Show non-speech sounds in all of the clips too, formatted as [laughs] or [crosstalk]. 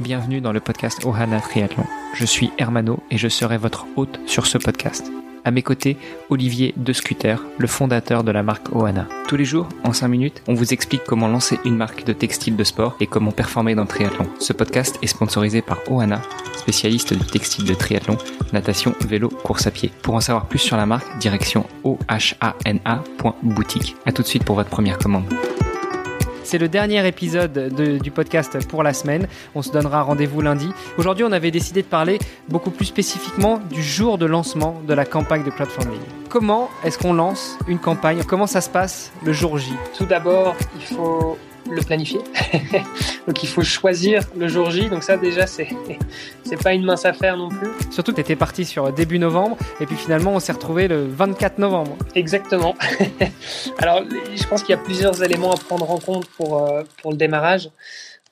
bienvenue dans le podcast Ohana Triathlon. Je suis Hermano et je serai votre hôte sur ce podcast. À mes côtés, Olivier De Scuter, le fondateur de la marque Ohana. Tous les jours, en 5 minutes, on vous explique comment lancer une marque de textile de sport et comment performer dans le triathlon. Ce podcast est sponsorisé par Ohana, spécialiste du textile de triathlon, natation, vélo, course à pied. Pour en savoir plus sur la marque, direction ohana.boutique. A tout de suite pour votre première commande. C'est le dernier épisode du podcast pour la semaine. On se donnera rendez-vous lundi. Aujourd'hui, on avait décidé de parler beaucoup plus spécifiquement du jour de lancement de la campagne de crowdfunding. Comment est-ce qu'on lance une campagne? Comment ça se passe le jour J? Tout d'abord, il faut le planifier. [laughs] donc il faut choisir le jour J. Donc ça déjà c'est c'est pas une mince affaire non plus. Surtout tu étais parti sur début novembre et puis finalement on s'est retrouvé le 24 novembre. Exactement. [laughs] Alors je pense qu'il y a plusieurs éléments à prendre en compte pour euh, pour le démarrage.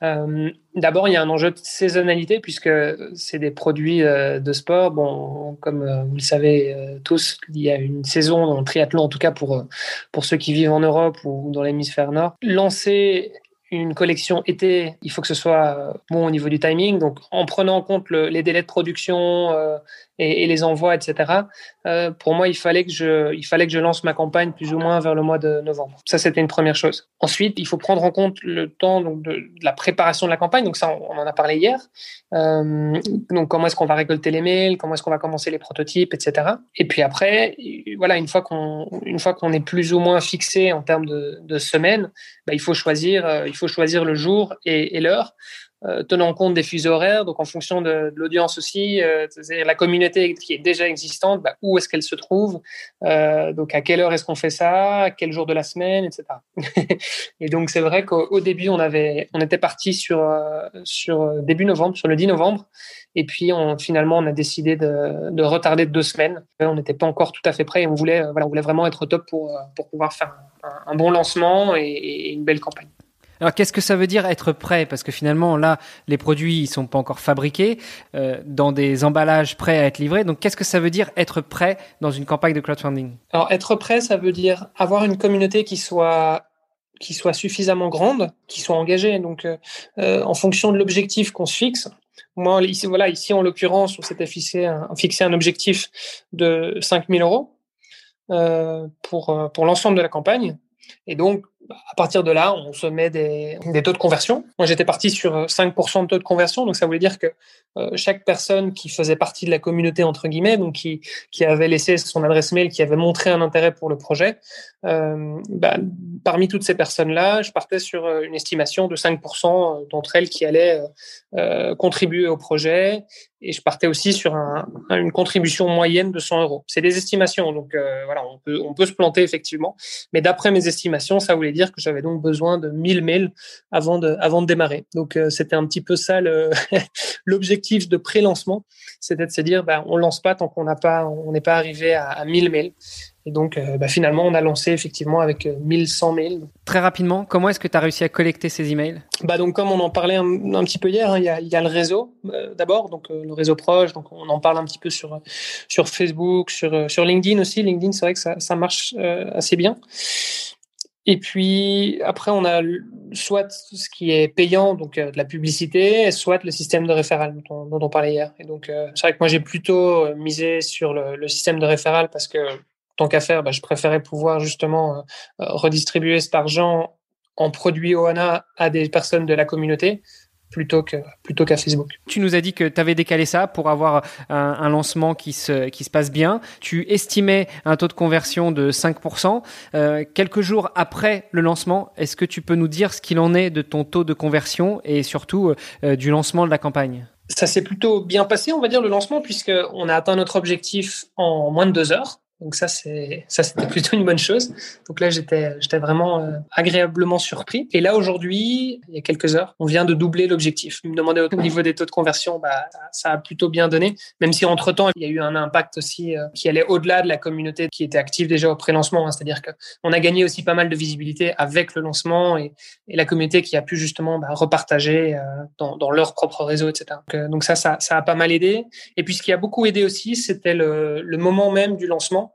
Euh, d'abord, il y a un enjeu de saisonnalité puisque c'est des produits euh, de sport. Bon, comme euh, vous le savez tous, il y a une saison dans le triathlon, en tout cas pour, pour ceux qui vivent en Europe ou dans l'hémisphère nord. Lancer une collection été, il faut que ce soit bon au niveau du timing. Donc, en prenant en compte les délais de production euh, et, les envois, etc. Euh, pour moi, il fallait que je, il fallait que je lance ma campagne plus ou moins vers le mois de novembre. Ça, c'était une première chose. Ensuite, il faut prendre en compte le temps donc, de, la préparation de la campagne. Donc, ça, on, en a parlé hier. Euh, donc, comment est-ce qu'on va récolter les mails, comment est-ce qu'on va commencer les prototypes, etc. Et puis après, voilà, une fois qu'on, qu'on est plus ou moins fixé en termes de, de semaines, bah, il faut choisir, il faut choisir le jour et, l'heure. Euh, tenant compte des fuseaux horaires, donc en fonction de, l'audience aussi, euh, c'est-à-dire la communauté qui est déjà existante, bah, où est-ce qu'elle se trouve, euh, donc à quelle heure est-ce qu'on fait ça, quel jour de la semaine, etc. [laughs] et donc c'est vrai qu'au début on avait, on était parti sur sur début novembre, sur le 10 novembre, et puis on, finalement on a décidé de, retarder de deux semaines. On n'était pas encore tout à fait prêt, et on voulait voilà, on voulait vraiment être au top pour pouvoir faire un, bon lancement et une belle campagne. Alors qu'est-ce que ça veut dire être prêt? Parce que finalement là, les produits ils sont pas encore fabriqués euh, dans des emballages prêts à être livrés. Donc qu'est-ce que ça veut dire être prêt dans une campagne de crowdfunding? Alors être prêt, ça veut dire avoir une communauté qui soit qui soit suffisamment grande, qui soit engagée. Donc euh, euh, en fonction de l'objectif qu'on se fixe. Moi ici voilà ici en l'occurrence on s'était fixé un, fixé un objectif de 5000 euros pour pour l'ensemble de la campagne. Et donc à partir de là, on se met des, taux de conversion. Moi, j'étais parti sur 5% de taux de conversion, donc ça voulait dire que euh, chaque personne qui faisait partie de la communauté entre guillemets, donc qui avait laissé son adresse mail, qui avait montré un intérêt pour le projet, euh, bah, parmi toutes ces personnes-là, je partais sur euh, une estimation de 5% d'entre elles qui allaient contribuer au projet, et je partais aussi sur une contribution moyenne de 100 euros. C'est des estimations, donc voilà, on peut, se planter effectivement, mais d'après mes estimations, ça voulait dire que j'avais donc besoin de 1000 mails avant de, démarrer. Donc c'était un petit peu ça [laughs] l'objectif de pré-lancement, c'était de se dire, bah, on lance pas tant qu'on n'est pas arrivé à, 1000 mails. Et donc, euh, bah, finalement, on a lancé effectivement avec 1100 euh, mails. Très rapidement, comment est-ce que tu as réussi à collecter ces emails? Bah donc, comme on en parlait un, petit peu hier, hein, il y, a, le réseau euh, d'abord, donc le réseau proche. Donc, on en parle un petit peu sur sur Facebook, sur sur LinkedIn aussi. LinkedIn, c'est vrai que ça, ça marche assez bien. Et puis après, on a soit ce qui est payant, donc euh, de la publicité, soit le système de référal dont, on parlait hier. Et donc, euh, c'est vrai que moi, j'ai plutôt misé sur le, système de référal parce que tant qu'à faire, bah, je préférais pouvoir justement redistribuer cet argent en produits OANA à des personnes de la communauté plutôt que plutôt qu'à Facebook. Tu nous as dit que tu avais décalé ça pour avoir un, lancement qui se qui se passe bien. Tu estimais un taux de conversion de 5%. Euh, quelques jours après le lancement, est-ce que tu peux nous dire ce qu'il en est de ton taux de conversion et surtout euh, du lancement de la campagne? Ça s'est plutôt bien passé, on va dire, le lancement, puisque on a atteint notre objectif en moins de deux heures. Donc ça, c'est ça, c'était plutôt une bonne chose. Donc là, j'étais, j'étais vraiment euh, agréablement surpris. Et là, aujourd'hui, il y a quelques heures, on vient de doubler l'objectif. Vous me demandez au niveau des taux de conversion, bah, ça a plutôt bien donné. Même si entre temps, il y a eu un impact aussi euh, qui allait au-delà de la communauté qui était active déjà au pré-lancement. Hein. C'est-à-dire que on a gagné aussi pas mal de visibilité avec le lancement et, et la communauté qui a pu justement bah, repartager euh, dans, dans, leur propre réseau, etc. Donc, donc, ça, ça, ça a pas mal aidé. Et puis ce qui a beaucoup aidé aussi, c'était le, le moment même du lancement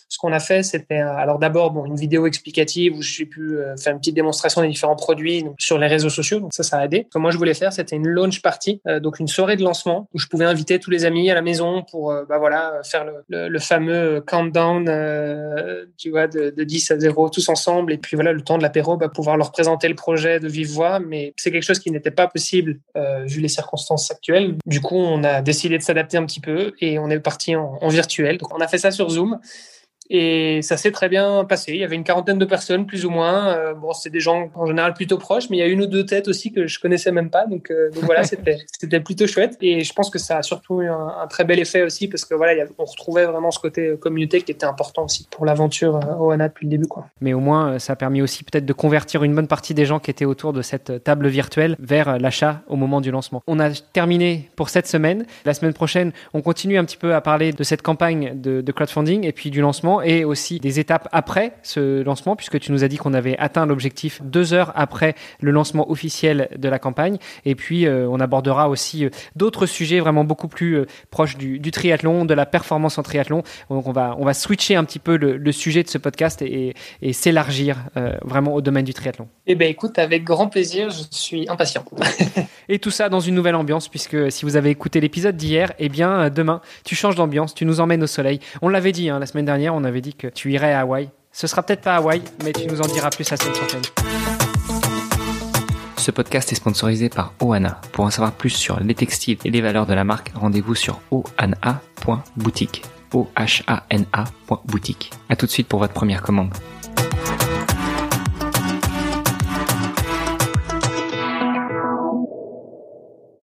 Ce qu'on a fait, c'était alors d'abord bon, une vidéo explicative où j'ai pu faire une petite démonstration des différents produits sur les réseaux sociaux. Donc ça, ça a aidé. Ce que moi je voulais faire, c'était une launch party, donc une soirée de lancement où je pouvais inviter tous les amis à la maison pour bah voilà faire le, le, fameux countdown, tu vois, de, de, 10 à 0 tous ensemble. Et puis voilà, le temps de l'apéro, bah, pouvoir leur présenter le projet de vive voix. Mais c'est quelque chose qui n'était pas possible vu les circonstances actuelles. Du coup, on a décidé de s'adapter un petit peu et on est parti en, en virtuel. Donc, on a fait ça sur Zoom. Et ça s'est très bien passé. Il y avait une quarantaine de personnes, plus ou moins. Euh, bon, c'est des gens en général plutôt proches, mais il y a une ou deux têtes aussi que je connaissais même pas. Donc, euh, donc voilà, [laughs] c'était plutôt chouette. Et je pense que ça a surtout eu un, très bel effet aussi parce que voilà, on retrouvait vraiment ce côté communauté qui était important aussi pour l'aventure euh, Oana depuis le début. Quoi. Mais au moins, ça a permis aussi peut-être de convertir une bonne partie des gens qui étaient autour de cette table virtuelle vers l'achat au moment du lancement. On a terminé pour cette semaine. La semaine prochaine, on continue un petit peu à parler de cette campagne de, de crowdfunding et puis du lancement et aussi des étapes après ce lancement, puisque tu nous as dit qu'on avait atteint l'objectif deux heures après le lancement officiel de la campagne. Et puis, euh, on abordera aussi euh, d'autres sujets vraiment beaucoup plus euh, proches du, du, triathlon, de la performance en triathlon. Donc, on va, on va switcher un petit peu le, le sujet de ce podcast et, et s'élargir vraiment au domaine du triathlon. Eh bien, écoute, avec grand plaisir, je suis impatient. [laughs] et tout ça dans une nouvelle ambiance, puisque si vous avez écouté l'épisode d'hier, eh bien, demain, tu changes d'ambiance, tu nous emmènes au soleil. On l'avait dit hein, la semaine dernière, on avait dit que tu irais à Hawaï. Ce sera peut-être pas Hawaï, mais tu nous en diras plus la semaine prochaine. Ce podcast est sponsorisé par Oana. Pour en savoir plus sur les textiles et les valeurs de la marque, rendez-vous sur oana.boutique. O-H-A-N-A.boutique. A tout de suite pour votre première commande.